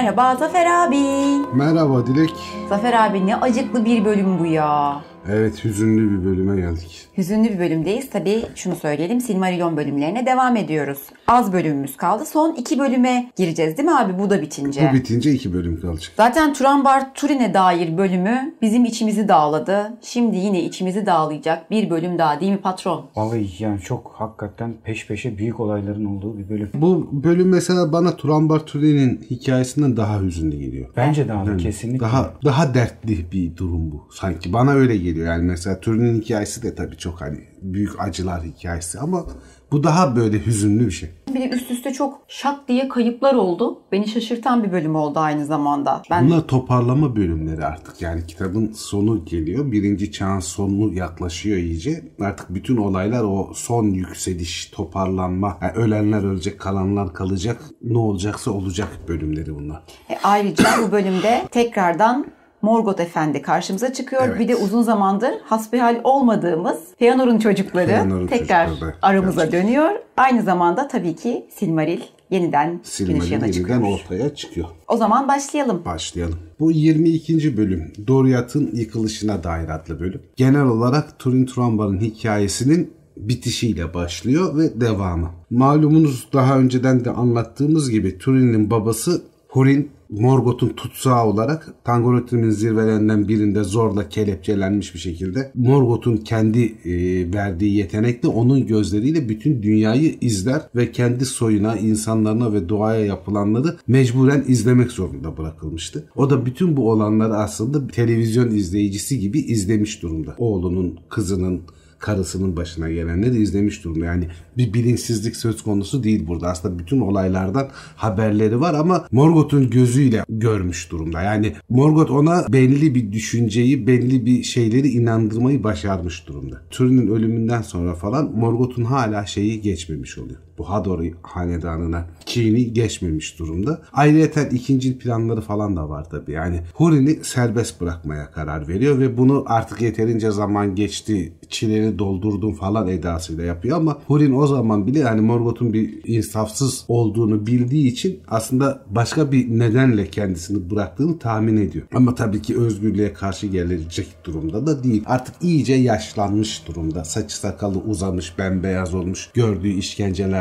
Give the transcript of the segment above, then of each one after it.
Merhaba Zafer abi. Merhaba Dilek. Zafer abi ne acıklı bir bölüm bu ya. Evet hüzünlü bir bölüme geldik. Hüzünlü bir bölümdeyiz. Tabii şunu söyleyelim Silmarillion bölümlerine devam ediyoruz. Az bölümümüz kaldı. Son iki bölüme gireceğiz değil mi abi bu da bitince? Bu bitince iki bölüm kalacak. Zaten Turambar Turin'e dair bölümü bizim içimizi dağladı. Şimdi yine içimizi dağlayacak bir bölüm daha değil mi patron? Vallahi yani çok hakikaten peş peşe büyük olayların olduğu bir bölüm. Bu bölüm mesela bana Turambar Turi'nin hikayesinden daha hüzünlü geliyor. Bence de abi kesinlikle. Daha daha dertli bir durum bu sanki. Bana öyle geliyor. Yani mesela Turi'nin hikayesi de tabii çok hani büyük acılar hikayesi ama bu daha böyle hüzünlü bir şey. Bir de üst üste çok şak diye kayıplar oldu. Beni şaşırtan bir bölüm oldu aynı zamanda. Ben Bunlar toparlama bölümleri artık. Yani kitabın sonu geliyor. Birinci çağın sonu yaklaşıyor iyice. Artık bütün olaylar o son yükseliş, toparlanma, yani ölenler ölecek, kalanlar kalacak. Ne olacaksa olacak bölümleri bunlar. E, ayrıca bu bölümde tekrardan Morgoth Efendi karşımıza çıkıyor. Evet. Bir de uzun zamandır hasbihal olmadığımız Feanor'un çocukları Feanor'un tekrar çocukları aramıza gerçek. dönüyor. Aynı zamanda tabii ki Silmaril yeniden gün Silmarillion ışığına yeniden çıkıyor. ortaya çıkıyor. O zaman başlayalım. Başlayalım. Bu 22. bölüm Doriath'ın yıkılışına dair adlı bölüm. Genel olarak Turin Turambar'ın hikayesinin bitişiyle başlıyor ve devamı. Malumunuz daha önceden de anlattığımız gibi Turin'in babası Hurin Morgoth'un tutsağı olarak Tangorothrim'in zirvelerinden birinde zorla kelepçelenmiş bir şekilde Morgoth'un kendi e, verdiği yetenekle onun gözleriyle bütün dünyayı izler ve kendi soyuna, insanlarına ve doğaya yapılanları mecburen izlemek zorunda bırakılmıştı. O da bütün bu olanları aslında televizyon izleyicisi gibi izlemiş durumda. Oğlunun, kızının, karısının başına gelenleri izlemiş durumda. Yani bir bilinçsizlik söz konusu değil burada. Aslında bütün olaylardan haberleri var ama Morgoth'un gözüyle görmüş durumda. Yani Morgoth ona belli bir düşünceyi, belli bir şeyleri inandırmayı başarmış durumda. Turin'in ölümünden sonra falan Morgoth'un hala şeyi geçmemiş oluyor. Bu Hador hanedanına kini geçmemiş durumda. Ayrıca ikinci planları falan da var tabii. Yani Hurin'i serbest bırakmaya karar veriyor ve bunu artık yeterince zaman geçti, çileni doldurdum falan edasıyla yapıyor ama Hurin o zaman bile yani Morgoth'un bir insafsız olduğunu bildiği için aslında başka bir nedenle kendisini bıraktığını tahmin ediyor. Ama tabii ki özgürlüğe karşı gelecek durumda da değil. Artık iyice yaşlanmış durumda. Saçı sakalı uzamış, bembeyaz olmuş. Gördüğü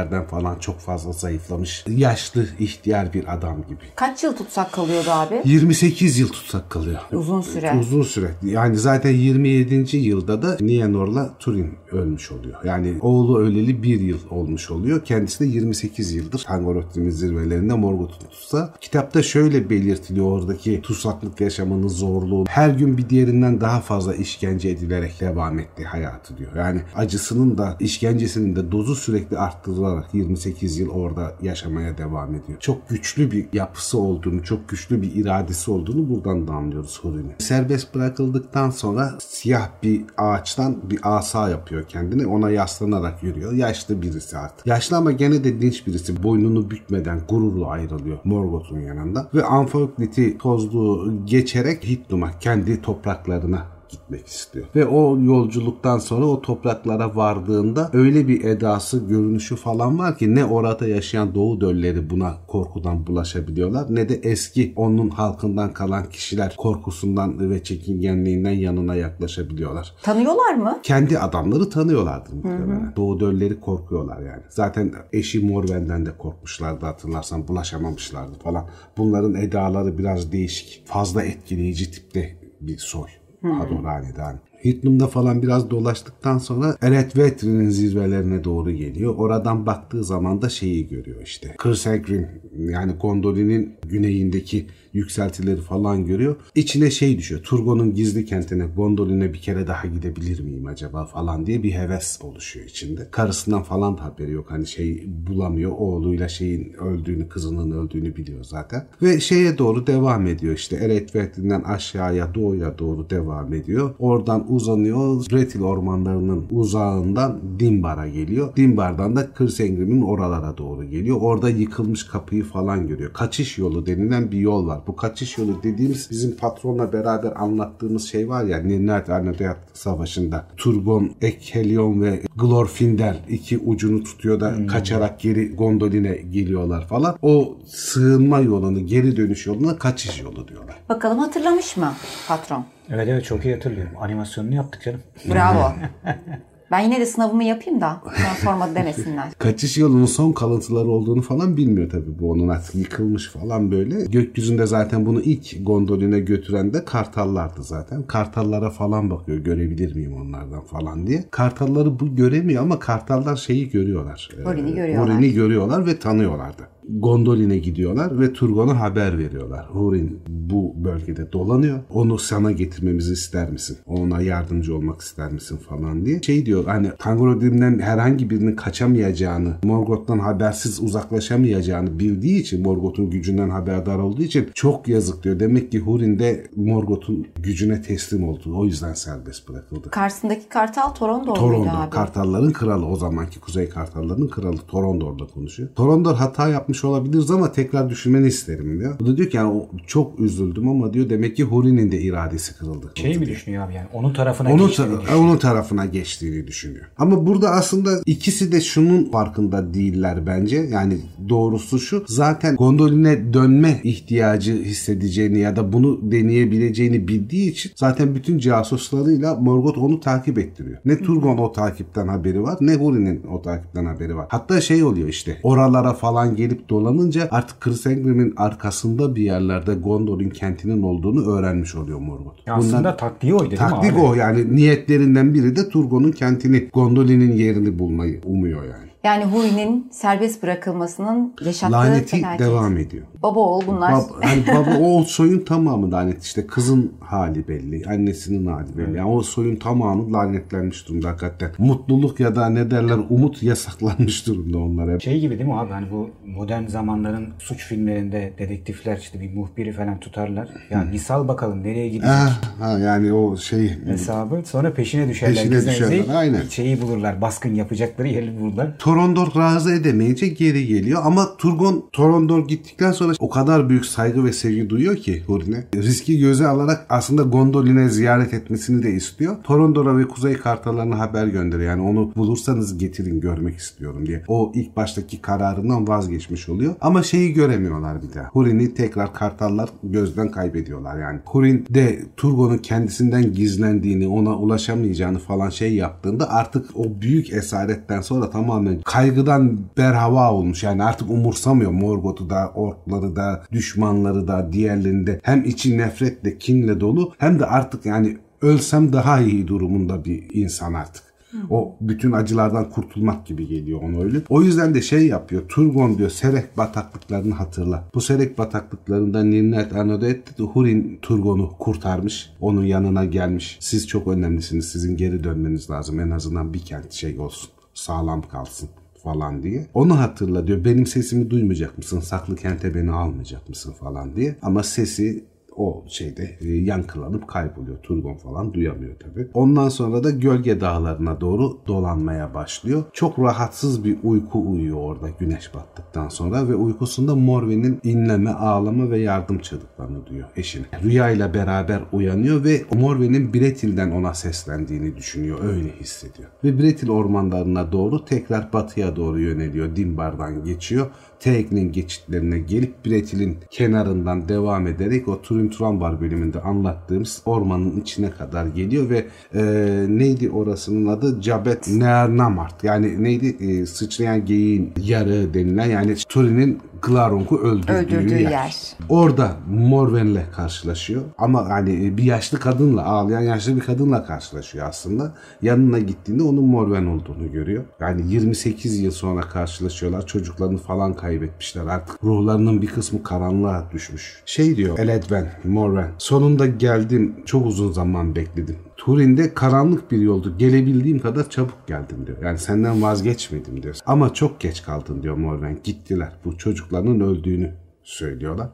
işkencelerden falan çok fazla zayıflamış. Yaşlı, ihtiyar bir adam gibi. Kaç yıl tutsak kalıyordu abi? 28 yıl tutsak kalıyor. Uzun süre. Uzun süre. Yani zaten 27. yılda da Nianor'la Turin ölmüş oluyor. Yani oğlu öleli bir yıl olmuş oluyor. Kendisi de 28 yıldır Tangorothrim'in zirvelerinde Morgoth'un tutsa. Kitapta şöyle belirtiliyor oradaki tutsaklık yaşamının zorluğu. Her gün bir diğerinden daha fazla işkence edilerek devam etti hayatı diyor. Yani acısının da işkencesinin de dozu sürekli arttırılarak 28 yıl orada yaşamaya devam ediyor. Çok güçlü bir yapısı olduğunu, çok güçlü bir iradesi olduğunu buradan da anlıyoruz Hurin'in. Serbest bırakıldıktan sonra siyah bir ağaçtan bir asa yapıyor kendine. Ona yaslanarak yürüyor. Yaşlı birisi artık. Yaşlı ama gene de dinç birisi. Boynunu bükmeden gururlu ayrılıyor Morgoth'un yanında. Ve Anföklit'i tozluğu geçerek Hitnum'a kendi topraklarına gitmek istiyor. Ve o yolculuktan sonra o topraklara vardığında öyle bir edası, görünüşü falan var ki ne orada yaşayan Doğu dölleri buna korkudan bulaşabiliyorlar ne de eski onun halkından kalan kişiler korkusundan ve çekingenliğinden yanına yaklaşabiliyorlar. Tanıyorlar mı? Kendi adamları tanıyorlardı muhtemelen. Doğu dölleri korkuyorlar yani. Zaten eşi Morven'den de korkmuşlardı hatırlarsan bulaşamamışlardı falan. Bunların edaları biraz değişik. Fazla etkileyici tipte bir soy. Hador hanedanı. Hitnum'da falan biraz dolaştıktan sonra Eretvetri'nin zirvelerine doğru geliyor. Oradan baktığı zaman da şeyi görüyor işte. Kırsegrim yani Gondolin'in güneyindeki yükseltileri falan görüyor. İçine şey düşüyor. Turgon'un gizli kentine Gondolin'e bir kere daha gidebilir miyim acaba falan diye bir heves oluşuyor içinde. Karısından falan da haberi yok. Hani şey bulamıyor. Oğluyla şeyin öldüğünü, kızının öldüğünü biliyor zaten. Ve şeye doğru devam ediyor işte. Eretvetri'den aşağıya doğuya doğru devam ediyor. Oradan uzanıyor. Bretil ormanlarının uzağından Dimbar'a geliyor. Dimbar'dan da Kırsengrim'in oralara doğru geliyor. Orada yıkılmış kapıyı falan görüyor. Kaçış yolu denilen bir yol var var. Bu kaçış yolu dediğimiz bizim patronla beraber anlattığımız şey var ya Ninert Arnadeat Savaşı'nda. Turgon, Ekkelion ve Glorfindel iki ucunu tutuyor da kaçarak geri Gondolin'e geliyorlar falan. O sığınma yolunu, geri dönüş yoluna kaçış yolu diyorlar. Bakalım hatırlamış mı patron? Evet evet çok iyi hatırlıyorum. Animasyonunu yaptık canım. Bravo. ben yine de sınavımı yapayım da sonra sormadı demesinler. Kaçış yolunun son kalıntıları olduğunu falan bilmiyor tabii bu onun artık yıkılmış falan böyle. Gökyüzünde zaten bunu ilk Gondolin'e götüren de kartallardı zaten. Kartallara falan bakıyor görebilir miyim onlardan falan diye. Kartalları bu göremiyor ama kartallar şeyi görüyorlar. Hurin'i Ee, görüyorlar. Hurin'i görüyorlar ve tanıyorlardı. Gondolin'e gidiyorlar ve Turgon'a haber veriyorlar. Hurin bu bölgede dolanıyor. Onu sana getirmemizi ister misin? Ona yardımcı olmak ister misin falan diye. Şey diyor hani Tangorodrim'den herhangi birinin kaçamayacağını, Morgoth'tan habersiz uzaklaşamayacağını bildiği için Morgoth'un gücünden haberdar olduğu için çok yazık diyor. Demek ki Hurin de Morgoth'un gücüne teslim oldu. O yüzden serbest bırakıldı. Karşısındaki kartal Torondor Torondor, abi? Kartalların kralı o zamanki Kuzey Kartalların kralı Torondor'la konuşuyor. Torondor hata yapmış olabiliriz ama tekrar düşünmeni isterim diyor. O da diyor ki yani o- çok üzüldüm ama diyor demek ki Huri'nin de iradesi kırıldı. Şey mi düşünüyor abi yani? Onun tarafına Onun, geçtiğini ta- düşünüyor. onun tarafına geçtiğini düşünüyor. Ama burada aslında ikisi de şunun farkında değiller bence. Yani doğrusu şu. Zaten Gondolin'e dönme ihtiyacı hissedeceğini ya da bunu deneyebileceğini bildiği için zaten bütün casuslarıyla Morgoth onu takip ettiriyor. Ne Turgon o takipten haberi var ne Hurin'in o takipten haberi var. Hatta şey oluyor işte oralara falan gelip dolanınca artık Chrysanthem'in arkasında bir yerlerde Gondor'un kentinin olduğunu öğrenmiş oluyor Morgoth. Ya aslında Bundan- taktiği oydu değil mi Taktik o yani niyetlerinden biri de Turgon'un kentini, Gondolin'in yerini bulmayı umuyor yani. Yani Hui'nin serbest bırakılmasının yaşattığı Laneti felaket. devam ediyor. Baba oğul bunlar. Bab, hani baba o soyun tamamı lanet işte kızın hali belli, annesinin hali belli. Yani o soyun tamamı lanetlenmiş durumda hakikaten. Mutluluk ya da ne derler umut yasaklanmış durumda onlara. Şey gibi değil mi abi hani bu modern zamanların suç filmlerinde dedektifler işte bir muhbiri falan tutarlar. Ya misal bakalım nereye gidecek Ha, ha, yani o şey hesabı. Sonra peşine düşerler. Peşine düşerler, aynen. Şeyi bulurlar. Baskın yapacakları yeri bulurlar. Torondor razı edemeyince geri geliyor ama Turgon Torondor gittikten sonra o kadar büyük saygı ve sevgi duyuyor ki Hurin'e. Riski göze alarak aslında Gondolin'e ziyaret etmesini de istiyor. Torondor'a ve Kuzey Kartallarına haber gönderiyor. Yani onu bulursanız getirin görmek istiyorum diye. O ilk baştaki kararından vazgeçmiş oluyor. Ama şeyi göremiyorlar bir daha. Hurin'i tekrar Kartallar gözden kaybediyorlar. Yani Hurin de Turgon'un kendisinden gizlendiğini, ona ulaşamayacağını falan şey yaptığında artık o büyük esaretten sonra tamamen kaygıdan berhava olmuş. Yani artık umursamıyor Morgoth'u da, orkları da, düşmanları da, diğerlerini de. Hem içi nefretle, kinle dolu hem de artık yani ölsem daha iyi durumunda bir insan artık. O bütün acılardan kurtulmak gibi geliyor ona öyle. O yüzden de şey yapıyor. Turgon diyor Serek bataklıklarını hatırla. Bu Serek bataklıklarında Ninnet Anodet Hurin Turgon'u kurtarmış. Onun yanına gelmiş. Siz çok önemlisiniz. Sizin geri dönmeniz lazım. En azından bir kent şey olsun. Sağlam kalsın falan diye. Onu hatırla diyor. Benim sesimi duymayacak mısın? Saklı kente beni almayacak mısın falan diye. Ama sesi o şeyde e, yankılanıp kayboluyor. Turgon falan duyamıyor tabi. Ondan sonra da gölge dağlarına doğru dolanmaya başlıyor. Çok rahatsız bir uyku uyuyor orada güneş battıktan sonra ve uykusunda Morwen'in inleme, ağlama ve yardım çığlıklarını duyuyor eşine. Rüyayla beraber uyanıyor ve Morwen'in Bretil'den ona seslendiğini düşünüyor. Öyle hissediyor. Ve Bretil ormanlarına doğru tekrar batıya doğru yöneliyor. Dimbar'dan geçiyor. Teğne'nin geçitlerine gelip Bretil'in kenarından devam ederek o Turin Turambar bölümünde anlattığımız ormanın içine kadar geliyor ve e, neydi orasının adı? Cabet Neernamart. Yani neydi? E, sıçrayan geyiğin yarı denilen yani Turin'in Glaronk'u öldürdüğü, Öldürdüğü yer. yer. Orada Morwen'le karşılaşıyor. Ama hani bir yaşlı kadınla, ağlayan yaşlı bir kadınla karşılaşıyor aslında. Yanına gittiğinde onun Morwen olduğunu görüyor. Yani 28 yıl sonra karşılaşıyorlar. Çocuklarını falan kaybetmişler. Artık ruhlarının bir kısmı karanlığa düşmüş. Şey diyor Eledven, Morwen. Sonunda geldim. Çok uzun zaman bekledim. Turin'de karanlık bir yoldu. Gelebildiğim kadar çabuk geldim diyor. Yani senden vazgeçmedim diyor. Ama çok geç kaldın diyor Morwen. Gittiler. Bu çocuklarının öldüğünü söylüyorlar.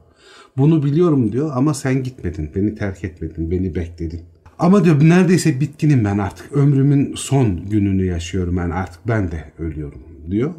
Bunu biliyorum diyor ama sen gitmedin. Beni terk etmedin. Beni bekledin. Ama diyor neredeyse bitkinim ben artık. Ömrümün son gününü yaşıyorum ben artık. Ben de ölüyorum diyor.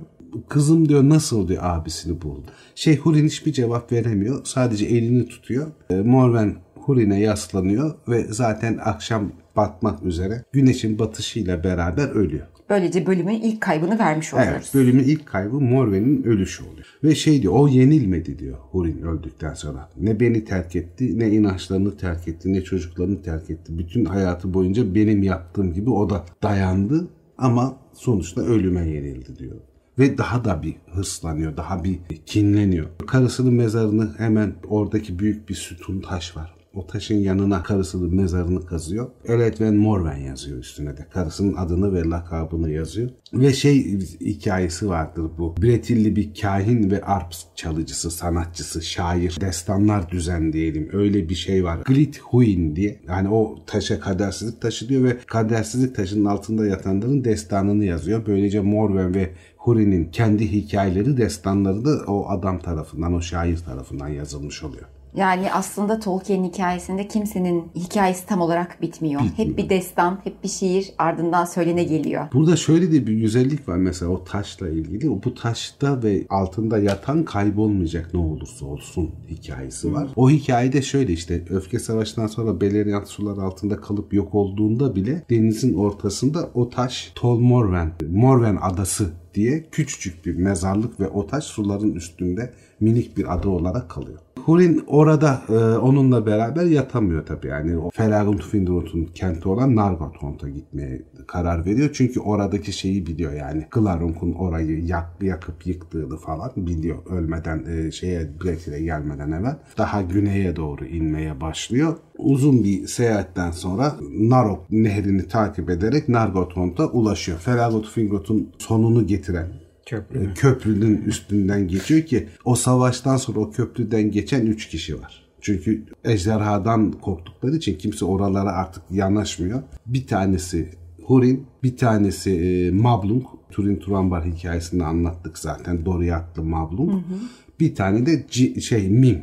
Kızım diyor nasıl diyor abisini buldu. Şey Hurin hiçbir cevap veremiyor. Sadece elini tutuyor. E, Morven Hurin'e yaslanıyor ve zaten akşam batmak üzere güneşin batışıyla beraber ölüyor. Böylece bölümün ilk kaybını vermiş oluyoruz. Evet, bölümün ilk kaybı Morven'in ölüşü oluyor. Ve şey diyor, o yenilmedi diyor Hurin öldükten sonra. Ne beni terk etti, ne inançlarını terk etti, ne çocuklarını terk etti. Bütün hayatı boyunca benim yaptığım gibi o da dayandı ama sonuçta ölüme yenildi diyor. Ve daha da bir hırslanıyor, daha bir kinleniyor. Karısının mezarını hemen oradaki büyük bir sütun taş var. O taşın yanına karısının mezarını kazıyor. Öletven Morven yazıyor üstüne de. Karısının adını ve lakabını yazıyor. Ve şey hikayesi vardır bu. Bretilli bir kahin ve arp çalıcısı, sanatçısı, şair, destanlar düzenleyelim. Öyle bir şey var. Glit Huin diye. Yani o taşa kadersizlik taşı diyor ve kadersizlik taşının altında yatanların destanını yazıyor. Böylece Morven ve Hurin'in kendi hikayeleri, destanları da o adam tarafından, o şair tarafından yazılmış oluyor. Yani aslında Tolkien hikayesinde kimsenin hikayesi tam olarak bitmiyor. Hep bir destan, hep bir şiir ardından söylene geliyor. Burada şöyle de bir güzellik var mesela o taşla ilgili. Bu taşta ve altında yatan kaybolmayacak ne olursa olsun hikayesi var. O hikayede şöyle işte öfke savaşından sonra Beleriand sular altında kalıp yok olduğunda bile denizin ortasında o taş Tol Morven, Morven adası diye küçücük bir mezarlık ve o taş suların üstünde minik bir ada olarak kalıyor. Hurin orada e, onunla beraber yatamıyor tabii. Yani o Felagund Finrot'un kenti olan Nargothrond'a gitmeye karar veriyor. Çünkü oradaki şeyi biliyor yani. Glarunk'un orayı yak, yakıp yıktığını falan biliyor. Ölmeden e, şeye Bretil'e gelmeden evvel. Daha güneye doğru inmeye başlıyor. Uzun bir seyahatten sonra Narok nehrini takip ederek Nargothrond'a ulaşıyor. Felagund Finrot'un sonunu getiren Köprü. e, köprünün üstünden geçiyor ki o savaştan sonra o köprüden geçen 3 kişi var. Çünkü ejderhadan korktukları için kimse oralara artık yanaşmıyor. Bir tanesi Hurin, bir tanesi e, Mablung. Turin Turambar hikayesinde anlattık zaten. Doriath'lı Mablung. Bir tane de ci- şey Mim.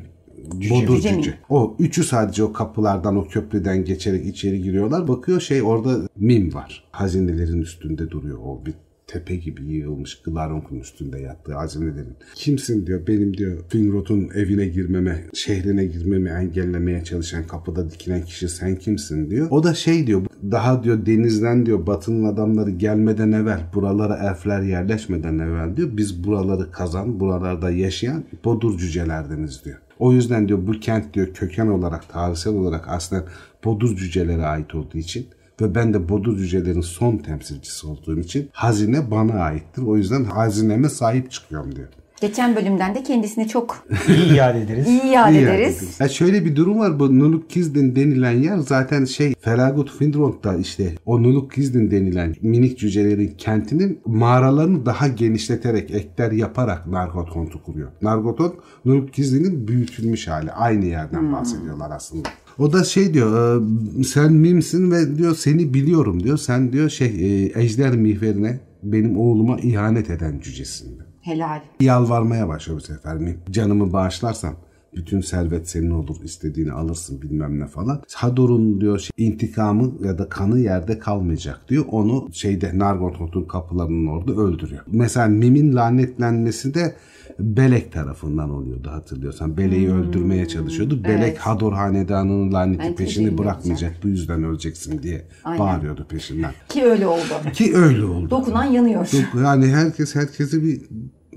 Bodur Cüce cüce. O üçü sadece o kapılardan o köprüden geçerek içeri giriyorlar. Bakıyor şey orada Mim var. Hazinelerin üstünde duruyor o bir tepe gibi yığılmış Glaronk'un üstünde yattığı hazinelerin. Kimsin diyor benim diyor Finrod'un evine girmeme, şehrine girmemi engellemeye çalışan kapıda dikilen kişi sen kimsin diyor. O da şey diyor daha diyor denizden diyor batının adamları gelmeden evvel buralara elfler yerleşmeden evvel diyor biz buraları kazan buralarda yaşayan bodur cücelerdeniz diyor. O yüzden diyor bu kent diyor köken olarak tarihsel olarak aslında bodur cücelere ait olduğu için ve ben de Bodur cücelerin son temsilcisi olduğum için hazine bana aittir. O yüzden hazineme sahip çıkıyorum diyor. Geçen bölümden de kendisini çok İyi iade ederiz. iyi iade İyi ederiz. yani. Ya şöyle bir durum var. Bu Nuluk Kizdin denilen yer zaten şey Felagut Finrond'da işte o Nuluk Kizdin denilen minik cücelerin kentinin mağaralarını daha genişleterek ekler yaparak Nargothrond'u kuruyor. Nargothrond Nuluk Kizdin'in büyütülmüş hali. Aynı yerden bahsediyorlar aslında. O da şey diyor e, sen mimsin ve diyor seni biliyorum diyor. Sen diyor şey e, ejder mihverine benim oğluma ihanet eden cücesin diyor Helal. yalvarmaya başlıyor bu sefer. Mi? Canımı bağışlarsan bütün servet senin olur istediğini alırsın bilmem ne falan. Hador'un diyor şey, intikamı ya da kanı yerde kalmayacak diyor. Onu şeyde Nargothrond'un kapılarının orada öldürüyor. Mesela Mim'in lanetlenmesi de Belek tarafından oluyordu hatırlıyorsan. Belek'i öldürmeye çalışıyordu. Belek Hador hanedanının laneti Evet, peşini bırakmayacak. Bu yüzden öleceksin diye Aynen. bağırıyordu peşinden. Ki öyle oldu. Ki öyle oldu. Dokunan yanıyor. Yani herkes herkesi bir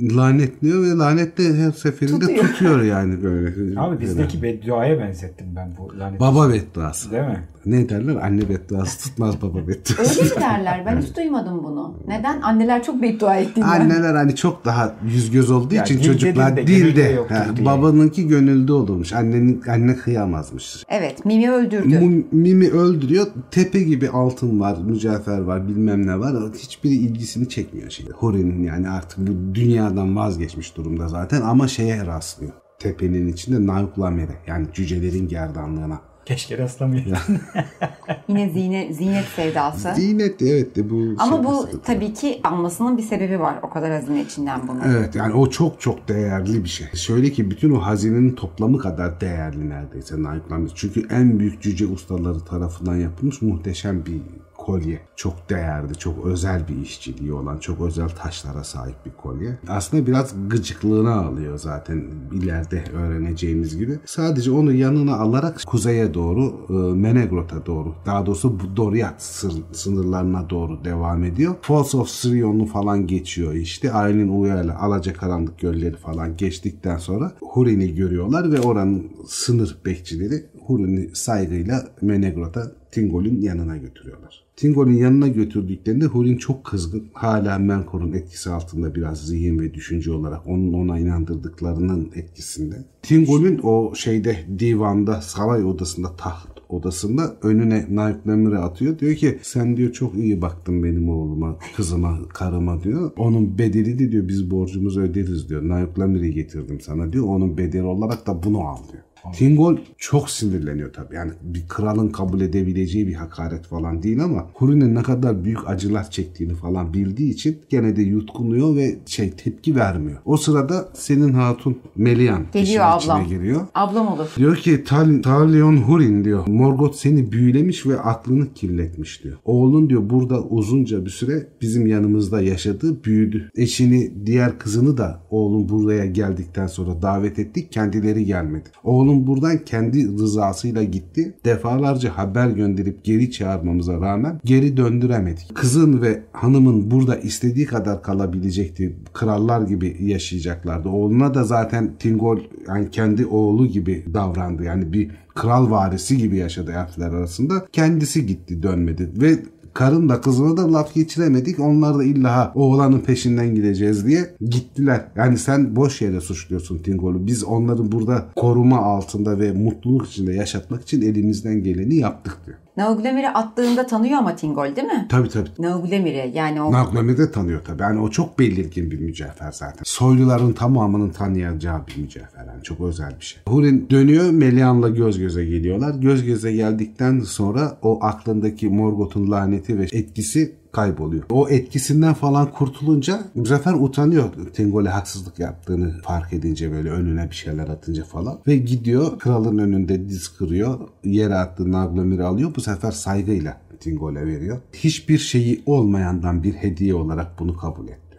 lanetliyor ve lanetle her seferinde Tutuyor. tutuyor, yani böyle. Abi bizdeki bedduaya benzettim ben bu lanet. Baba bedduası. Değil mi? Ne derler? Anne bedduası tutmaz baba bedduası. Öyle mi derler? Ben hiç duymadım bunu. Neden? Anneler çok beddua ettiğinden. Anneler hani çok daha yüz göz olduğu Ya için dilde çocuklar dilde, dilde. yoktur Ha, diye. babanınki gönülde olurmuş. Annenin anne kıyamazmış. Evet, Mimi öldürdü. Mu- Mimi öldürüyor. Tepe gibi altın var, mücevher var, bilmem ne var. Hiçbiri ilgisini çekmiyor şey. Hurin'in yani artık bu dünyadan vazgeçmiş durumda zaten ama şeye rastlıyor. Tepenin içinde Nauklamere yani cücelerin gerdanlığına. Keşke rastlamayayım. Yine zine, zinet sevdası. Zinet evet de bu Ama şey bu aslında. tabii ki almasının bir sebebi var. O kadar hazine içinden bunu. Evet yani o çok çok değerli bir şey. Şöyle ki bütün o hazinenin toplamı kadar değerli neredeyse Nauklamere. Çünkü en büyük cüce ustaları tarafından yapılmış muhteşem bir kolye. Çok değerli, çok özel bir işçiliği olan, çok özel taşlara sahip bir kolye. Aslında biraz gıcıklığına alıyor zaten ileride öğreneceğimiz gibi. Sadece onu yanına alarak kuzeye doğru, e, Menegrot'a doğru, daha doğrusu bu Doriath sınırlarına doğru devam ediyor. Falls of Sirion'u falan geçiyor işte. Aylin Uya'yla Alacakaranlık gölleri falan geçtikten sonra Hurin'i görüyorlar ve oranın sınır bekçileri Hurin'i saygıyla Menegrot'a Tingol'ün yanına götürüyorlar. Tingol'ün yanına götürdüklerinde Hurin çok kızgın. Hala Menkor'un etkisi altında biraz zihin ve düşünce olarak onun ona inandırdıklarının etkisinde. Tingol'ün o şeyde divanda saray odasında taht odasında önüne Naiplemir'i atıyor. Diyor ki sen diyor çok iyi baktın benim oğluma, kızıma, karıma diyor. Onun bedeli de diyor biz borcumuzu öderiz diyor. Naiplemir'i getirdim sana diyor. Onun bedeli olarak da bunu al diyor. Tingol çok sinirleniyor tabii. Yani bir kralın kabul edebileceği bir hakaret falan değil ama Huri'nin ne kadar büyük acılar çektiğini falan bildiği için gene de yutkunuyor ve şey tepki vermiyor. O sırada senin hatun Melian Geliyor ablam. giriyor. Ablam olur. Diyor ki Tal Talion Hurin diyor. Morgoth seni büyülemiş ve aklını kirletmiş diyor. Oğlun diyor burada uzunca bir süre bizim yanımızda yaşadı, büyüdü. Eşini, diğer kızını da oğlun buraya geldikten sonra davet ettik. Kendileri gelmedi. Oğlun Oğlum buradan kendi rızasıyla gitti. Defalarca haber gönderip geri çağırmamıza rağmen geri döndüremedik. Kızın ve hanımın burada istediği kadar kalabilecekti. Krallar gibi yaşayacaklardı. Oğluna da zaten Tingol yani kendi oğlu gibi davrandı. Yani bir kral varisi gibi yaşadı elfler arasında. Kendisi gitti dönmedi ve karın da kızına da laf geçiremedik. Onlar da illa oğlanın peşinden gideceğiz diye gittiler. Yani sen boş yere suçluyorsun Tingol'u. Biz onları burada koruma altında ve mutluluk içinde yaşatmak için elimizden geleni yaptık diyor. Nauglamir'i attığında tanıyor ama Tingol değil mi? Tabii tabii. Nauglamir'i yani o... Nauglamir'i de tanıyor tabii. Yani o çok belirgin bir mücevher zaten. Soyluların tamamının tanıyacağı bir mücevher. Yani çok özel bir şey. Hurin dönüyor Melian'la göz göze geliyorlar. Göz göze geldikten sonra o aklındaki Morgoth'un laneti ve etkisi kayboluyor. O etkisinden falan kurtulunca bu sefer utanıyor Tingol'e haksızlık yaptığını fark edince böyle önüne bir şeyler atınca falan. Ve gidiyor kralın önünde diz kırıyor. Yere attığı Naglomir'i alıyor. Bu sefer saygıyla Tingol'e veriyor. Hiçbir şeyi olmayandan bir hediye olarak bunu kabul etti.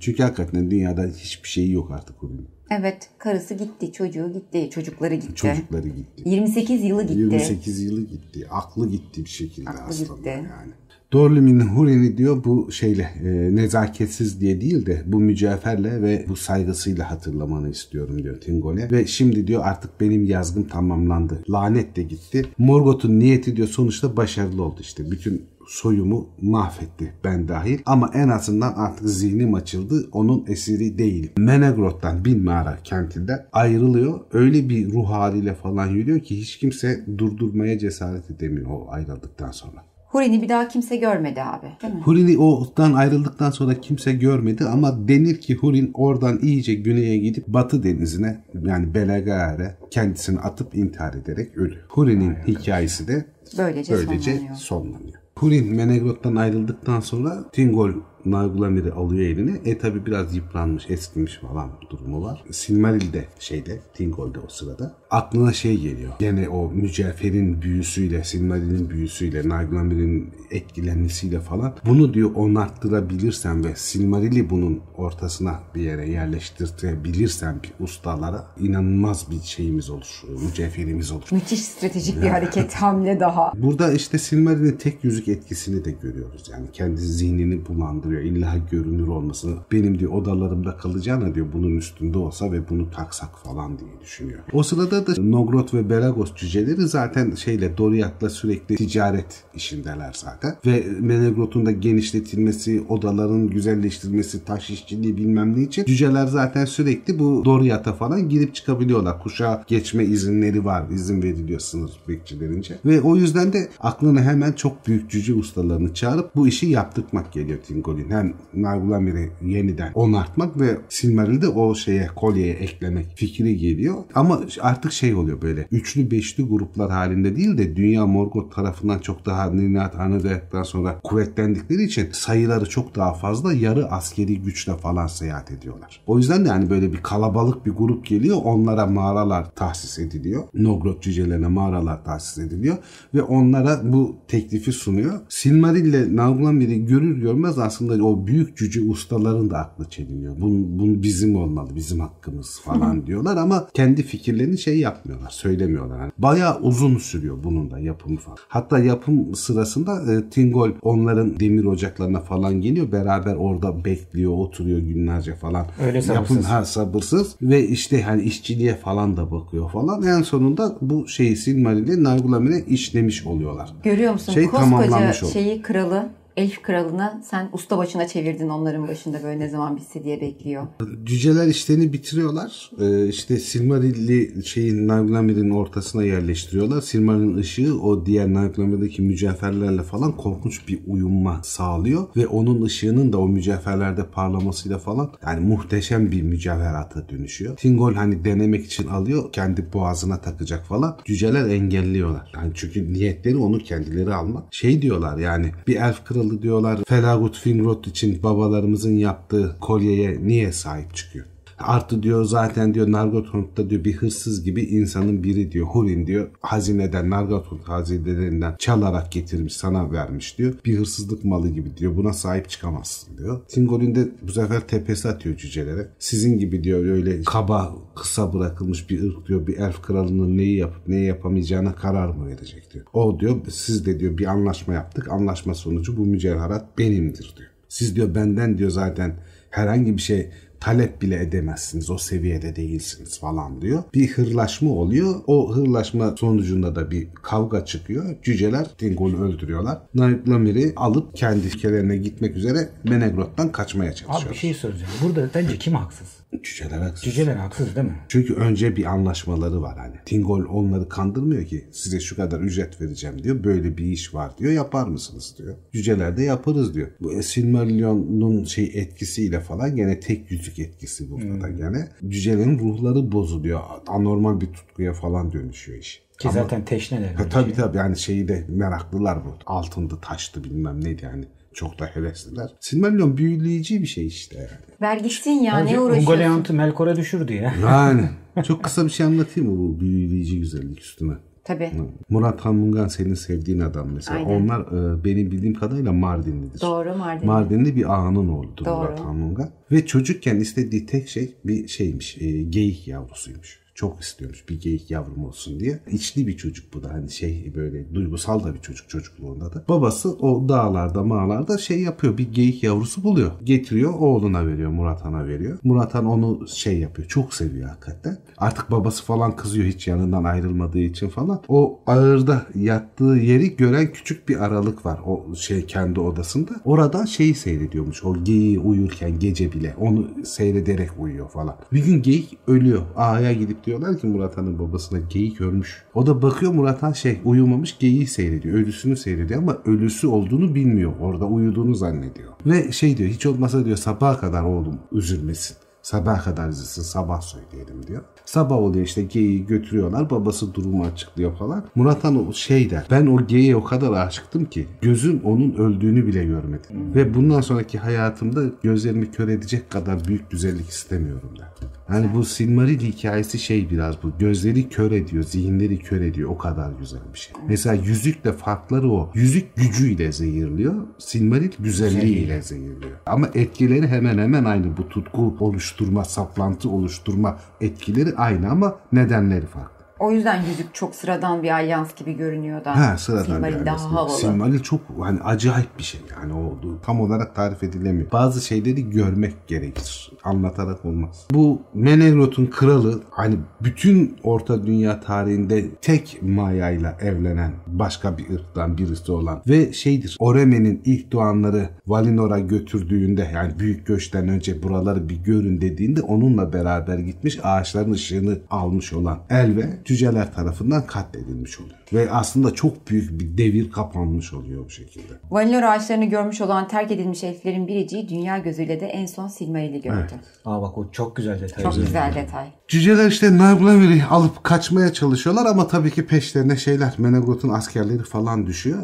Çünkü hakikaten dünyada hiçbir şeyi yok artık onun. Evet karısı gitti, çocuğu gitti, çocukları gitti. Çocukları gitti. 28 yılı gitti. 28 yılı gitti. Aklı gitti bir şekilde Aklı aslında gitti. yani. Dorlimin Hureni diyor bu şeyle e, nezaketsiz diye değil de bu mücevherle ve bu saygısıyla hatırlamanı istiyorum diyor Tingol'e. Ve şimdi diyor artık benim yazgım tamamlandı. Lanet de gitti. Morgoth'un niyeti diyor sonuçta başarılı oldu işte. Bütün soyumu mahvetti ben dahil. Ama en azından artık zihnim açıldı. Onun esiri değil. Menegroth'tan bin mağara kentinden ayrılıyor. Öyle bir ruh haliyle falan yürüyor ki hiç kimse durdurmaya cesaret edemiyor o ayrıldıktan sonra. Hurin'i bir daha kimse görmedi abi. Değil mi? Hurin'i oradan ayrıldıktan sonra kimse görmedi ama denir ki Hurin oradan iyice güneye gidip Batı denizine yani Belagare'e kendisini atıp intihar ederek ölü. Hurin'in hikayesi de Böylece, böylece sonlanıyor. sonlanıyor. Hurin Menegroth'tan ayrıldıktan sonra Tingol Nargulamir'i alıyor eline. E tabi biraz yıpranmış, eskimiş falan durumu var. Silmaril de şeyde, Tingol'de o sırada. Aklına şey geliyor. Gene o mücevherin büyüsüyle, Silmaril'in büyüsüyle, Nargulamir'in etkilenmesiyle falan. Bunu diyor onarttırabilirsen ve Silmaril'i bunun ortasına bir yere yerleştirebilirsen bir ustalara inanılmaz bir şeyimiz olur. Mücevherimiz olur. Müthiş stratejik bir hareket hamle daha. Burada işte Silmaril'in tek yüzük etkisini de görüyoruz. Yani kendi zihnini bulandırıyor. İlla görünür olmasını. Benim diyor odalarımda kalacağına diyor bunun üstünde olsa ve bunu taksak falan diye düşünüyor. O sırada da Nogrot ve Belagos cüceleri zaten şeyle Doriath'la sürekli ticaret işindeler zaten. Ve Menegrot'un da genişletilmesi, odaların güzelleştirilmesi, taş işçiliği bilmem ne için cüceler zaten sürekli bu Doriath'a falan girip çıkabiliyorlar. Kuşağa geçme izinleri var. izin veriliyor sınır bekçilerince. Ve o yüzden de aklına hemen çok büyük cüce ustalarını çağırıp bu işi yaptırmak geliyor Tingol'in hem Nargulamir'i yeniden onartmak ve Silmaril'de o şeye kolyeye eklemek fikri geliyor. Ama artık şey oluyor böyle üçlü beşli gruplar halinde değil de Dünya Morgoth tarafından çok daha Ninat Anadolu'dan sonra kuvvetlendikleri için sayıları çok daha fazla yarı askeri güçle falan seyahat ediyorlar. O yüzden de yani böyle bir kalabalık bir grup geliyor onlara mağaralar tahsis ediliyor. Nogrod cücelerine mağaralar tahsis ediliyor ve onlara bu teklifi sunuyor. Silmaril ile Nargulamir'i görür görmez aslında o büyük cüce ustaların da aklı çeliniyor. Bunu, bunu bizim olmalı, bizim hakkımız falan diyorlar ama kendi fikirlerini şey yapmıyorlar, söylemiyorlar. Yani bayağı uzun sürüyor bunun da yapımı falan. Hatta yapım sırasında e, Tingol onların demir ocaklarına falan geliyor. Beraber orada bekliyor, oturuyor günlerce falan. Öyle sabırsız. Yapım, ha, sabırsız ve işte hani işçiliğe falan da bakıyor falan. En sonunda bu şeyi Silmaril'i Nargulamir'e işlemiş oluyorlar. Görüyor musun? Şey Koskoca tamamlanmış oldu. şeyi kralı Elf kralına sen usta başına çevirdin onların başında böyle ne zaman bitse diye bekliyor. Cüceler işlerini bitiriyorlar. Ee, işte Silmarilli şeyin Narglamir'in ortasına yerleştiriyorlar. Silmaril'in ışığı o diğer Narglamir'deki mücevherlerle falan korkunç bir uyumma sağlıyor. Ve onun ışığının da o mücevherlerde parlamasıyla falan yani muhteşem bir mücevherata dönüşüyor. Tingol hani denemek için alıyor. Kendi boğazına takacak falan. Cüceler engelliyorlar. Yani çünkü niyetleri onu kendileri almak. Şey diyorlar yani bir elf kralı diyorlar Felagut Finrod için babalarımızın yaptığı kolyeye niye sahip çıkıyor? Artı diyor zaten diyor Nargothrond'da diyor bir hırsız gibi insanın biri diyor. Hurin diyor hazineden Nargothrond hazinelerinden çalarak getirmiş sana vermiş diyor. Bir hırsızlık malı gibi diyor. Buna sahip çıkamazsın diyor. Tingol'ün de bu sefer tepesi atıyor cücelere. Sizin gibi diyor öyle kaba kısa bırakılmış bir ırk diyor. Bir elf kralının neyi yapıp neyi yapamayacağına karar mı verecek diyor. O diyor siz de diyor bir anlaşma yaptık. Anlaşma sonucu bu mücevherat benimdir diyor. Siz diyor benden diyor zaten herhangi bir şey talep bile edemezsiniz. O seviyede değilsiniz falan diyor. Bir hırlaşma oluyor. O hırlaşma sonucunda da bir kavga çıkıyor. Cüceler Tingol'u öldürüyorlar. Nightlamir'i alıp kendi ülkelerine gitmek üzere Menegroth'tan kaçmaya Abi çalışıyor. bir şey soracağım. Burada bence kim haksız? Cüceler haksız. Cüceler haksız değil mi? Çünkü önce bir anlaşmaları var hani. Tingol onları kandırmıyor ki size şu kadar ücret vereceğim diyor. Böyle bir iş var diyor. Yapar mısınız diyor. Cüceler de yaparız diyor. Bu Silmarillion'un şey etkisiyle falan gene tek yüzük etkisi burada da gene. Cücelerin ruhları bozuluyor. Anormal bir tutkuya falan dönüşüyor iş. Ki zaten teşneler. Ha, tabii tabii yani şeyi de meraklılar bu. Altındı taştı bilmem neydi yani. Çok da hevesliler. Silmarillion büyüleyici bir şey işte yani. Ver gitsin ya ne uğraşıyorsun? Ungoliant'ı Melkor'a düşürdü ya. Yani çok kısa bir şey anlatayım mı bu büyüleyici güzellik üstüne? Tabii. Murat Hanmungan senin sevdiğin adam mesela. Aynen. Onlar e, benim bildiğim kadarıyla Mardinlidir. Doğru Mardin. Mardinli bir ağanın oğludur Doğru. Murat Hanmungan. Ve çocukken istediği tek şey bir şeymiş. E, geyik yavrusuymuş. Çok istiyormuş bir geyik yavrum olsun diye. İçli bir çocuk bu da hani şey böyle duygusal da bir çocuk çocukluğunda da. Babası o dağlarda mağlarda şey yapıyor bir geyik yavrusu buluyor. Getiriyor oğluna veriyor Murat Han'a veriyor. Murat Han onu şey yapıyor çok seviyor hakikaten. Artık babası falan kızıyor hiç yanından ayrılmadığı için falan. O ağırda yattığı yeri gören küçük bir aralık var o şey kendi odasında. Oradan şeyi seyrediyormuş o geyiği uyurken gece bile onu seyrederek uyuyor falan. Bir gün geyik ölüyor. Ağaya gidip diyorlar ki Murat Han'ın babasına geyik ölmüş. O da bakıyor Murat Han şey uyumamış geyiği seyrediyor. Ölüsünü seyrediyor ama ölüsü olduğunu bilmiyor. Orada uyuduğunu zannediyor. Ve şey diyor hiç olmasa diyor sabaha kadar oğlum üzülmesin. Sabaha kadar izlesin sabah söyleyelim diyor. Sabah oluyor işte geyiği götürüyorlar babası durumu açıklıyor falan. Murat Han şey der ben o geyiğe o kadar aşıktım ki gözüm onun öldüğünü bile görmedim. Ve bundan sonraki hayatımda gözlerimi kör edecek kadar büyük güzellik istemiyorum der. Hani bu Silmaril hikayesi şey biraz bu. Gözleri kör ediyor, zihinleri kör ediyor. O kadar güzel bir şey. Mesela yüzükle farkları o. Yüzük gücüyle zehirliyor. Silmaril güzelliğiyle zehirliyor. Ama etkileri hemen hemen aynı. Bu tutku oluşturma, saplantı oluşturma etkileri aynı ama nedenleri farklı. O yüzden yüzük çok sıradan bir alyans gibi görünüyor da. Ha sıradan Silmaril bir daha havalı. Silmaril çok hani acayip bir şey yani o tam olarak tarif edilemiyor. Bazı şeyleri görmek gerekir. Anlatarak olmaz. Bu Menegroth'un kralı hani bütün Orta Dünya tarihinde tek Maya'yla evlenen başka bir ırktan birisi olan ve şeydir Oreme'nin ilk doğanları Valinor'a götürdüğünde yani büyük göçten önce buraları bir görün dediğinde onunla beraber gitmiş ağaçların ışığını almış olan Elve cüceler tarafından katledilmiş oluyor. Ve aslında çok büyük bir devir kapanmış oluyor bu şekilde. Valinor ağaçlarını görmüş olan terk edilmiş elflerin biriciği dünya gözüyle de en son Silmaril'i gördü. Evet. Aa bak o çok güzel detay. Çok güzel detay. Cüceler işte Narglamir'i alıp kaçmaya çalışıyorlar ama tabii ki peşlerine şeyler Menegroth'un askerleri falan düşüyor.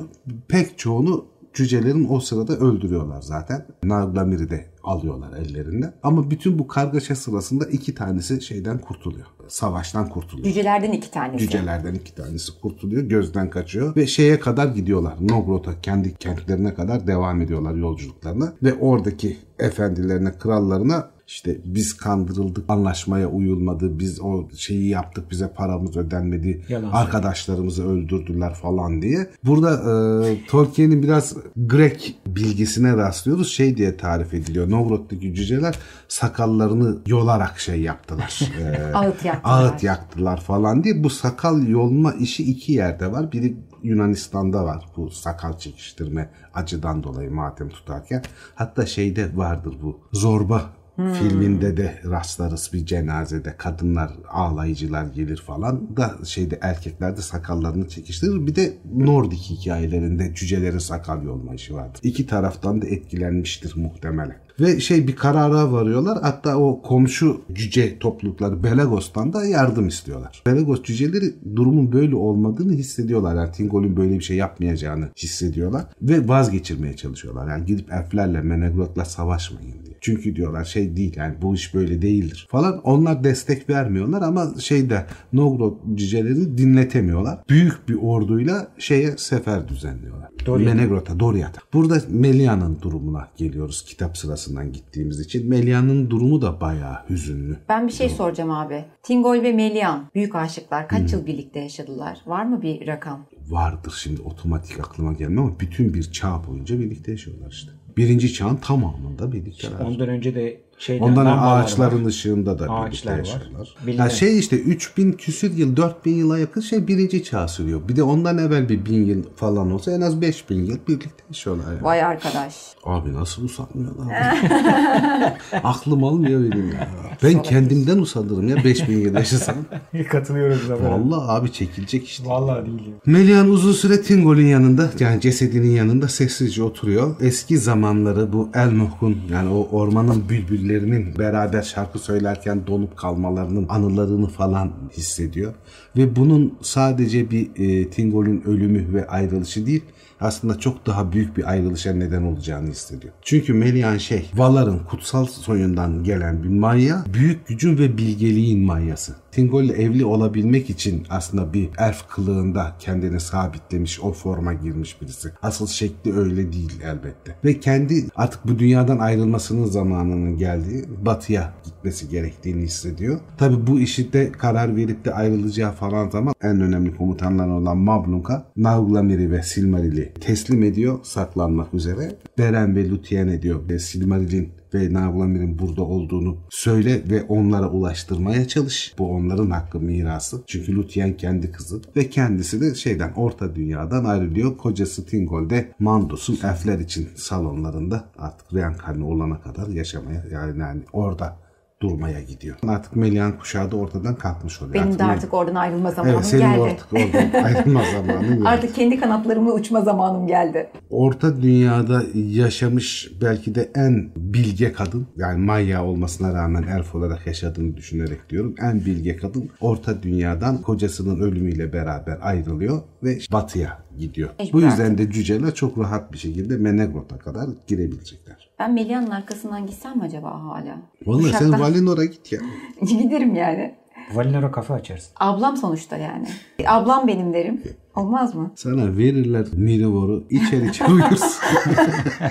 Pek çoğunu cücelerin o sırada öldürüyorlar zaten. Narglamir'i de alıyorlar ellerinde. Ama bütün bu kargaşa sırasında iki tanesi şeyden kurtuluyor. Savaştan kurtuluyor. Cücelerden iki tanesi. Cücelerden iki tanesi kurtuluyor. Gözden kaçıyor. Ve şeye kadar gidiyorlar. Nogrot'a kendi kentlerine kadar devam ediyorlar yolculuklarına. Ve oradaki efendilerine, krallarına işte biz kandırıldık, anlaşmaya uyulmadı, biz o şeyi yaptık, bize paramız ödenmedi, Yalan arkadaşlarımızı öldürdüler falan diye. Burada e, Tolkien'in biraz Grek bilgisine rastlıyoruz. Şey diye tarif ediliyor. Novgorod'daki cüceler sakallarını yolarak şey yaptılar. E, Ağıt yaktılar. ağıt yaktılar falan diye. Bu sakal yolma işi iki yerde var. Biri Yunanistan'da var bu sakal çekiştirme acıdan dolayı matem tutarken. Hatta şeyde vardır bu zorba filminde de rastlarız bir cenazede kadınlar ağlayıcılar gelir falan da şeyde erkekler de sakallarını çekiştirir. Bir de Nordik hikayelerinde cücelerin sakal yolma işi vardır. İki taraftan da etkilenmiştir muhtemelen. Ve şey bir karara varıyorlar. Hatta o komşu cüce toplulukları Belegos'tan da yardım istiyorlar. Belegos cüceleri durumun böyle olmadığını hissediyorlar. Yani Tingol'ün böyle bir şey yapmayacağını hissediyorlar. Ve vazgeçirmeye çalışıyorlar. Yani gidip elflerle, Menegrot'la savaşmayın diye. Çünkü diyorlar şey değil yani bu iş böyle değildir falan. Onlar destek vermiyorlar ama şeyde Nogrod cücelerini dinletemiyorlar. Büyük bir orduyla şeye sefer düzenliyorlar. Menegrot'a, Doriath'a. Burada Melia'nın durumuna geliyoruz kitap sırasından gittiğimiz için. Melia'nın durumu da bayağı hüzünlü. Ben bir şey soracağım abi. Tingol ve Melian büyük aşıklar kaç yıl birlikte yaşadılar? Var mı bir rakam? Vardır şimdi otomatik aklıma gelmiyor ama bütün bir çağ boyunca birlikte yaşıyorlar işte. Birinci çağın tamamında birlikteler. Ondan önce de şeyler, Ondan ağaçların var. ışığında da Ağaçlar birlikte var. yaşıyorlar. Bilinen. Ya şey işte 3000 küsür yıl 4000 yıla yakın şey birinci çağ sürüyor. Bir de ondan evvel bir 1000 yıl falan olsa en az 5000 yıl birlikte yaşıyorlar. Yani. Vay arkadaş. Abi nasıl usanmıyorlar? Aklım almıyor benim ya. Ben kendimden usanırım ya 5000 yıl yaşasam. Katılıyorum sana. Vallahi abi çekilecek işte. Vallahi değil ya. Melian uzun süre Tingol'ün yanında yani cesedinin yanında sessizce oturuyor. Eski zamanları bu El Muhkun yani o ormanın bülbüllerinin beraber şarkı söylerken donup kalmalarının anılarını falan hissediyor. Ve bunun sadece bir e, Tingol'ün ölümü ve ayrılışı değil aslında çok daha büyük bir ayrılışa neden olacağını hissediyor. Çünkü Melian şey, Valar'ın kutsal soyundan gelen bir manya, büyük gücün ve bilgeliğin manyası. Tingol evli olabilmek için aslında bir elf kılığında kendini sabitlemiş, o forma girmiş birisi. Asıl şekli öyle değil elbette. Ve kendi artık bu dünyadan ayrılmasının zamanının geldiği, batıya gitmesi gerektiğini hissediyor. Tabi bu işi de karar verip de ayrılacağı falan zaman en önemli komutanlar olan Mablung'a Nauglamir'i ve Silmaril'i teslim ediyor saklanmak üzere. Beren ve Luthien diyor ve Silmaril'in ve Nauglamir'in burada olduğunu söyle ve onlara ulaştırmaya çalış. Bu onların hakkı mirası. Çünkü Luthien kendi kızı ve kendisi de şeyden orta dünyadan ayrılıyor. Kocası Tingol de Mandos'un elfler için salonlarında artık reenkarne olana kadar yaşamaya yani, yani orada durmaya gidiyor. Artık Melian kuşağı da ortadan kalkmış oluyor. Benim de artık oradan ayrılma zamanım Evet senin geldi. artık oradan ayrılma zamanın geldi. Artık kendi kanatlarımla uçma zamanım geldi. Orta dünyada yaşamış belki de en bilge kadın yani Maya olmasına rağmen elf olarak yaşadığını düşünerek diyorum. En bilge kadın orta dünyadan kocasının ölümüyle beraber ayrılıyor ve batıya gidiyor. Mecbur Bu yüzden de cüceler çok rahat bir şekilde Menegrot'a kadar girebilecekler. Ben Melia'nın arkasından gitsem mi acaba hala? Vallahi sen Uşak'tan- Valinor'a git ya. Giderim yani. Valinor'a kafa açarsın. Ablam sonuçta yani. Ablam benim derim. Olmaz mı? Sana verirler Mirivor'u içer içer uyursun.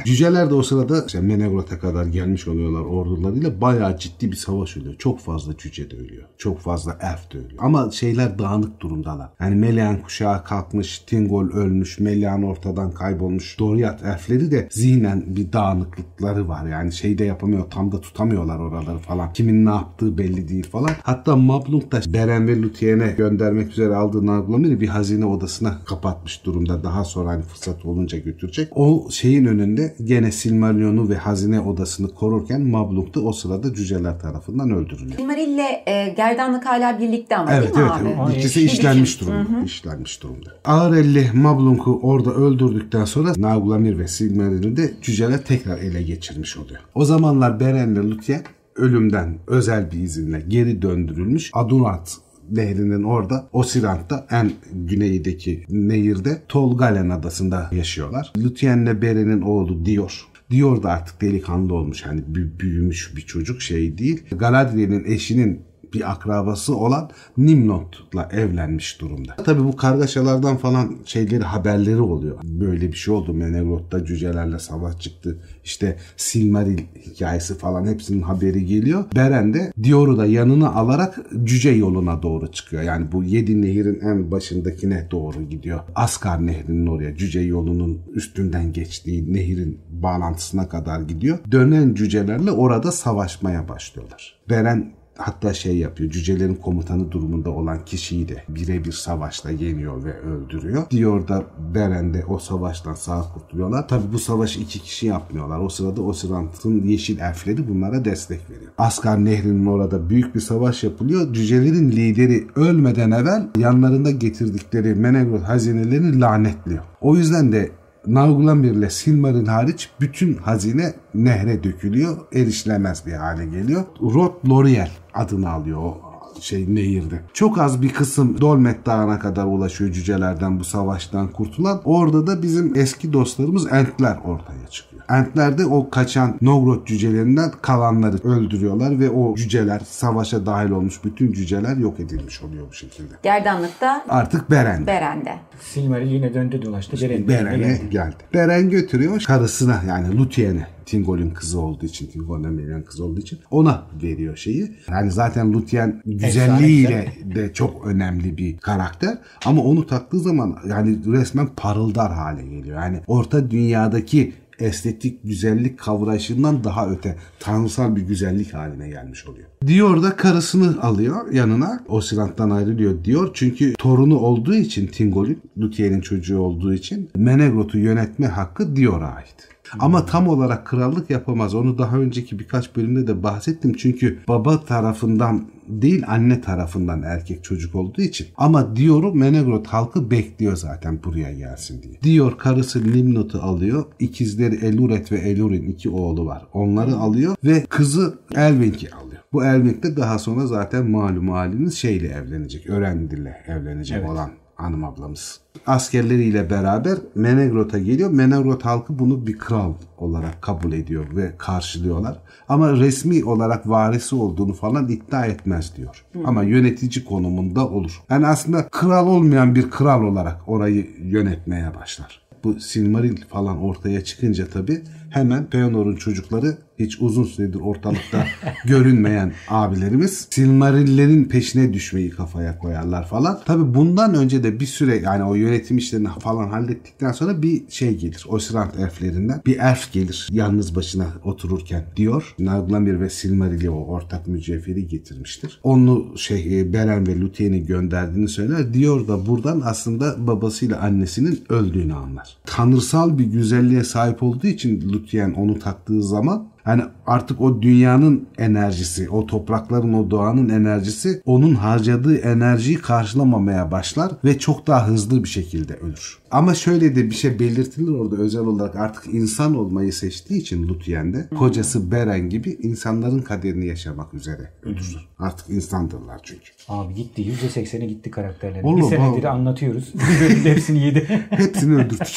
Cüceler de o sırada işte Menegrot'a kadar gelmiş oluyorlar ordularıyla. Bayağı ciddi bir savaş oluyor. Çok fazla cüce de ölüyor. Çok fazla elf de ölüyor. Ama şeyler dağınık durumdalar. Yani Melian kuşağı kalkmış, Tingol ölmüş, Melian ortadan kaybolmuş. Doriath elfleri de zihnen bir dağınıklıkları var. Yani şey de yapamıyor, tam da tutamıyorlar oraları falan. Kimin ne yaptığı belli değil falan. Hatta Mablung da Beren ve Luthien'e göndermek üzere aldığı Narglamir'i bir hazine odası odasına kapatmış durumda. Daha sonra hani fırsat olunca götürecek. O şeyin önünde gene Silmarillion'u ve hazine odasını korurken Mablung da o sırada cüceler tarafından öldürülüyor. Silmaril ile e, Gerdanlık hala birlikte ama Evet değil mi evet. abi? İkisi Bir işlenmiş durumda. İşlenmiş durumda. Ağrelli Mablung'u orada öldürdükten sonra Nauglamir ve Silmaril'i de cüceler tekrar ele geçirmiş oluyor. O zamanlar Beren'le Luthien ölümden özel bir izinle geri döndürülmüş. Adurat nehrinin orada Osirant'ta en güneydeki nehirde Tolgalen adasında yaşıyorlar. Luthien'le Beren'in oğlu Dior Dior da artık delikanlı olmuş. Bü- büyümüş bir çocuk şey değil. Galadriel'in eşinin bir akrabası olan Nimnot'la evlenmiş durumda. Tabii bu kargaşalardan falan şeyleri haberleri oluyor. Böyle bir şey oldu. Menegroth'ta cücelerle savaş çıktı. İşte Silmaril hikayesi falan hepsinin haberi geliyor. Beren de Dior'u da yanına alarak cüce yoluna doğru çıkıyor. Yani bu yedi nehirin en başındakine doğru gidiyor. Askar nehrinin oraya cüce yolunun üstünden geçtiği nehirin bağlantısına kadar gidiyor. Dönen cücelerle orada savaşmaya başlıyorlar. Beren hatta şey yapıyor. Cücelerin komutanı durumunda olan kişiyi de birebir savaşla yeniyor ve öldürüyor. Diyor da Beren de o savaştan sağ kurtuluyorlar. Tabi bu savaşı iki kişi yapmıyorlar. O sırada Osirant'ın yeşil elfleri bunlara destek veriyor. Asgar Nehri'nin orada büyük bir savaş yapılıyor. Cücelerin lideri ölmeden evvel yanlarında getirdikleri Menegroth hazinelerini lanetliyor. O yüzden de Nauglamir ile Silmaril hariç bütün hazine nehre dökülüyor. Erişilemez bir hale geliyor. Rod Loriel adını alıyor o şey nehirde. Çok az bir kısım Dolmet Dağı'na kadar ulaşıyor cücelerden bu savaştan kurtulan. Orada da bizim eski dostlarımız Entler ortaya çıkıyor. Entler de o kaçan Nogrod cücelerinden kalanları öldürüyorlar ve o cüceler savaşa dahil olmuş bütün cüceler yok edilmiş oluyor bu şekilde. Gerdanlıkta Artık Beren. Berende. Silmaril yine döndü dolaştı. Beren'in Beren'e geldi. geldi. Beren götürüyor karısına yani Luthie'ne. Tingol'ün kızı olduğu için, Tingol'un verilen kızı olduğu için ona veriyor şeyi. Yani zaten Luthien güzelliğiyle de çok önemli bir karakter. Ama onu taktığı zaman yani resmen parıldar hale geliyor. Yani orta dünyadaki estetik güzellik kavrayışından daha öte tanrısal bir güzellik haline gelmiş oluyor. Diyor da karısını alıyor yanına. Osirant'tan ayrılıyor diyor. Çünkü torunu olduğu için Tingol'ün, Luthien'in çocuğu olduğu için Menegroth'u yönetme hakkı Dior'a ait. Ama tam olarak krallık yapamaz. Onu daha önceki birkaç bölümde de bahsettim. Çünkü baba tarafından değil anne tarafından erkek çocuk olduğu için. Ama Dior'u Menegroth halkı bekliyor zaten buraya gelsin diye. Dior karısı Nimnot'u alıyor. İkizleri Eluret ve Elurin iki oğlu var. Onları alıyor ve kızı Elvink'i alıyor. Bu Elvink de daha sonra zaten malum haliniz şeyle evlenecek. Örendil'le evlenecek olan hanım ablamız. Askerleriyle beraber Menegroth'a geliyor. Menegroth halkı bunu bir kral olarak kabul ediyor ve karşılıyorlar. Ama resmi olarak varisi olduğunu falan iddia etmez diyor. Ama yönetici konumunda olur. Yani aslında kral olmayan bir kral olarak orayı yönetmeye başlar. Bu Silmaril falan ortaya çıkınca tabii hemen Feanor'un çocukları hiç uzun süredir ortalıkta görünmeyen abilerimiz Silmarillerin peşine düşmeyi kafaya koyarlar falan. Tabi bundan önce de bir süre yani o yönetim işlerini falan hallettikten sonra bir şey gelir. Osirant elflerinden bir elf gelir yalnız başına otururken diyor. Naglamir ve Silmaril'i o ortak mücevheri getirmiştir. Onu şey Beren ve Luthien'i gönderdiğini söyler. Diyor da buradan aslında babasıyla annesinin öldüğünü anlar. Tanrısal bir güzelliğe sahip olduğu için Luthien onu taktığı zaman yani artık o dünyanın enerjisi, o toprakların, o doğanın enerjisi onun harcadığı enerjiyi karşılamamaya başlar ve çok daha hızlı bir şekilde ölür. Ama şöyle de bir şey belirtilir orada özel olarak artık insan olmayı seçtiği için Luthien kocası Beren gibi insanların kaderini yaşamak üzere ölür. Artık insandırlar çünkü. Abi gitti. %80'i gitti karakterlerin. Bir senedir abi. anlatıyoruz. Bir bölümde hepsini yedi. Hepsini öldürdük.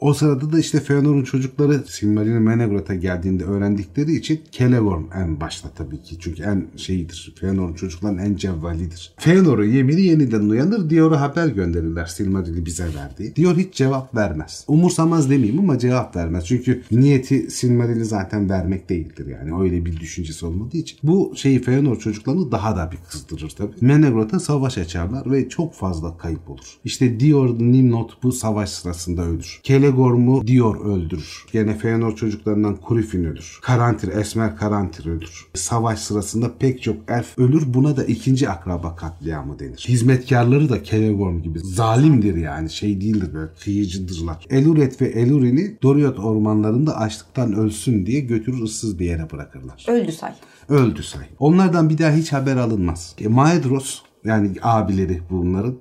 o sırada da işte Feanor'un çocukları Silmaril'in Menegroth'a geldiğinde öğrendikleri için Celeborn en başta tabii ki. Çünkü en şeyidir. Feanor'un çocukların en cevvalidir. Feanor'un yemini yeniden uyanır. Dior'a haber gönderirler Silmaril'i bize size verdiği. Diyor hiç cevap vermez. Umursamaz demeyeyim ama cevap vermez. Çünkü niyeti Silmaril'i zaten vermek değildir yani. Öyle bir düşüncesi olmadığı için. Bu şeyi Feanor çocuklarını daha da bir kızdırır tabii. Menegroth'a savaş açarlar ve çok fazla kayıp olur. İşte Dior Nimnot bu savaş sırasında ölür. Kelegorm'u Dior öldürür. Gene Feanor çocuklarından Kurifin ölür. Karantir, Esmer Karantir ölür. Savaş sırasında pek çok elf ölür. Buna da ikinci akraba katliamı denir. Hizmetkarları da Kelegorm gibi zalimdir yani şey değildir böyle kıyıcıdırlar. Eluret ve Elurin'i Doriath ormanlarında açlıktan ölsün diye götürür ıssız bir yere bırakırlar. Öldü say. Öldü say. Onlardan bir daha hiç haber alınmaz. E, Maedros yani abileri bunların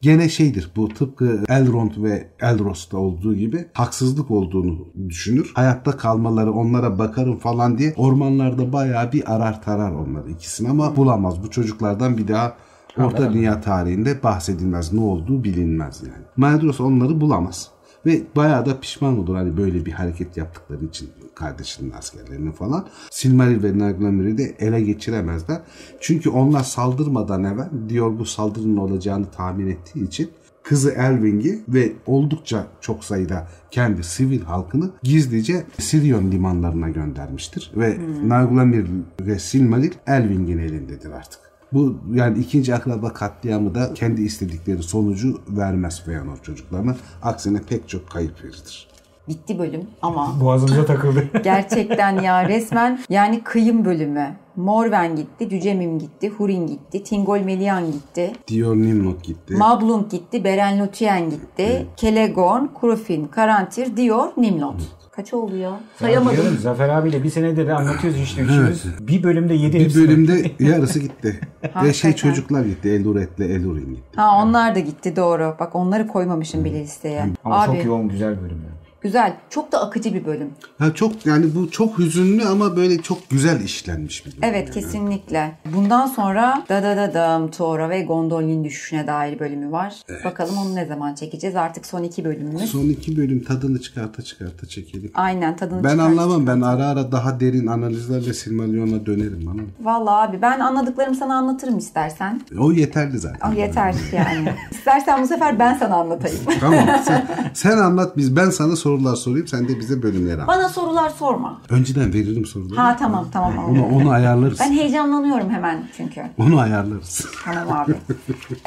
gene şeydir bu tıpkı Elrond ve Elros'ta olduğu gibi haksızlık olduğunu düşünür. Hayatta kalmaları onlara bakarım falan diye ormanlarda bayağı bir arar tarar onları ikisini ama bulamaz. Bu çocuklardan bir daha Orta Dünya tarihinde bahsedilmez. Ne olduğu bilinmez yani. Maedros onları bulamaz. Ve bayağı da pişman olur hani böyle bir hareket yaptıkları için kardeşinin askerlerini falan. Silmaril ve Narglamir'i de ele geçiremezler. Çünkü onlar saldırmadan evvel diyor bu saldırının olacağını tahmin ettiği için kızı Elwing'i ve oldukça çok sayıda kendi sivil halkını gizlice Sirion limanlarına göndermiştir. Ve hmm. Narglamir ve Silmaril Elwing'in elindedir artık. Bu yani ikinci akraba katliamı da kendi istedikleri sonucu vermez Feanor çocuklarına. Aksine pek çok kayıp verir. Bitti bölüm ama Boğazımıza takıldı. gerçekten ya resmen yani kıyım bölümü. Morven gitti, Cücemim gitti, Hurin gitti, Tingol Melian gitti. Dior Nimnot gitti. Mablung gitti, Beren Lúthien gitti, Kelegorn, Kurufin, Karantir, Dior, Nimlot. Kaç oldu ya? Sayamadım. Diyorum, Zafer abiyle bir senedir anlatıyoruz işte üçümüz. Bir bölümde yedi Bir bölümde yarısı gitti. Ve şey çocuklar gitti. Eluret'le Elurin gitti. Ha onlar da gitti doğru. Bak onları koymamışım bile listeye. Ama Abi çok yoğun güzel bölüm. yani. Güzel. Çok da akıcı bir bölüm. Ha çok yani bu çok hüzünlü ama böyle çok güzel işlenmiş bir bölüm. Evet yani. kesinlikle. Bundan sonra da da da dam Tora ve Gondolin düşüşüne dair bölümü var. Bakalım onu ne zaman çekeceğiz. Artık son iki bölümümüz. Son iki bölüm tadını çıkarta çıkarta çekelim. Aynen tadını Ben anlamam. Ben ara ara daha derin analizlerle Silmarillion'a dönerim bana. Vallahi abi ben anladıklarımı sana anlatırım istersen. O yeterli zaten. Ah yeter yani. İstersen bu sefer ben sana anlatayım. Tamam. Sen, sen anlat biz. Ben sana sorular sorayım. Sen de bize bölümleri anlat. Bana sorular sorma. Önceden veririm soruları. Ha tamam tamam. Onu, onu ayarlarız. Ben heyecanlanıyorum hemen çünkü. Onu ayarlarız. Tamam abi.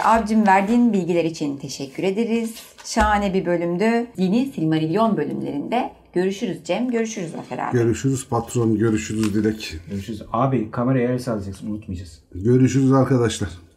Abicim verdiğin bilgiler için teşekkür ederiz. Şahane bir bölümdü. Yeni Silmarillion bölümlerinde görüşürüz Cem. Görüşürüz Zafer abi. görüşürüz patron. Görüşürüz Dilek. Görüşürüz. Abi kameraya el sallayacaksın unutmayacağız. Görüşürüz arkadaşlar.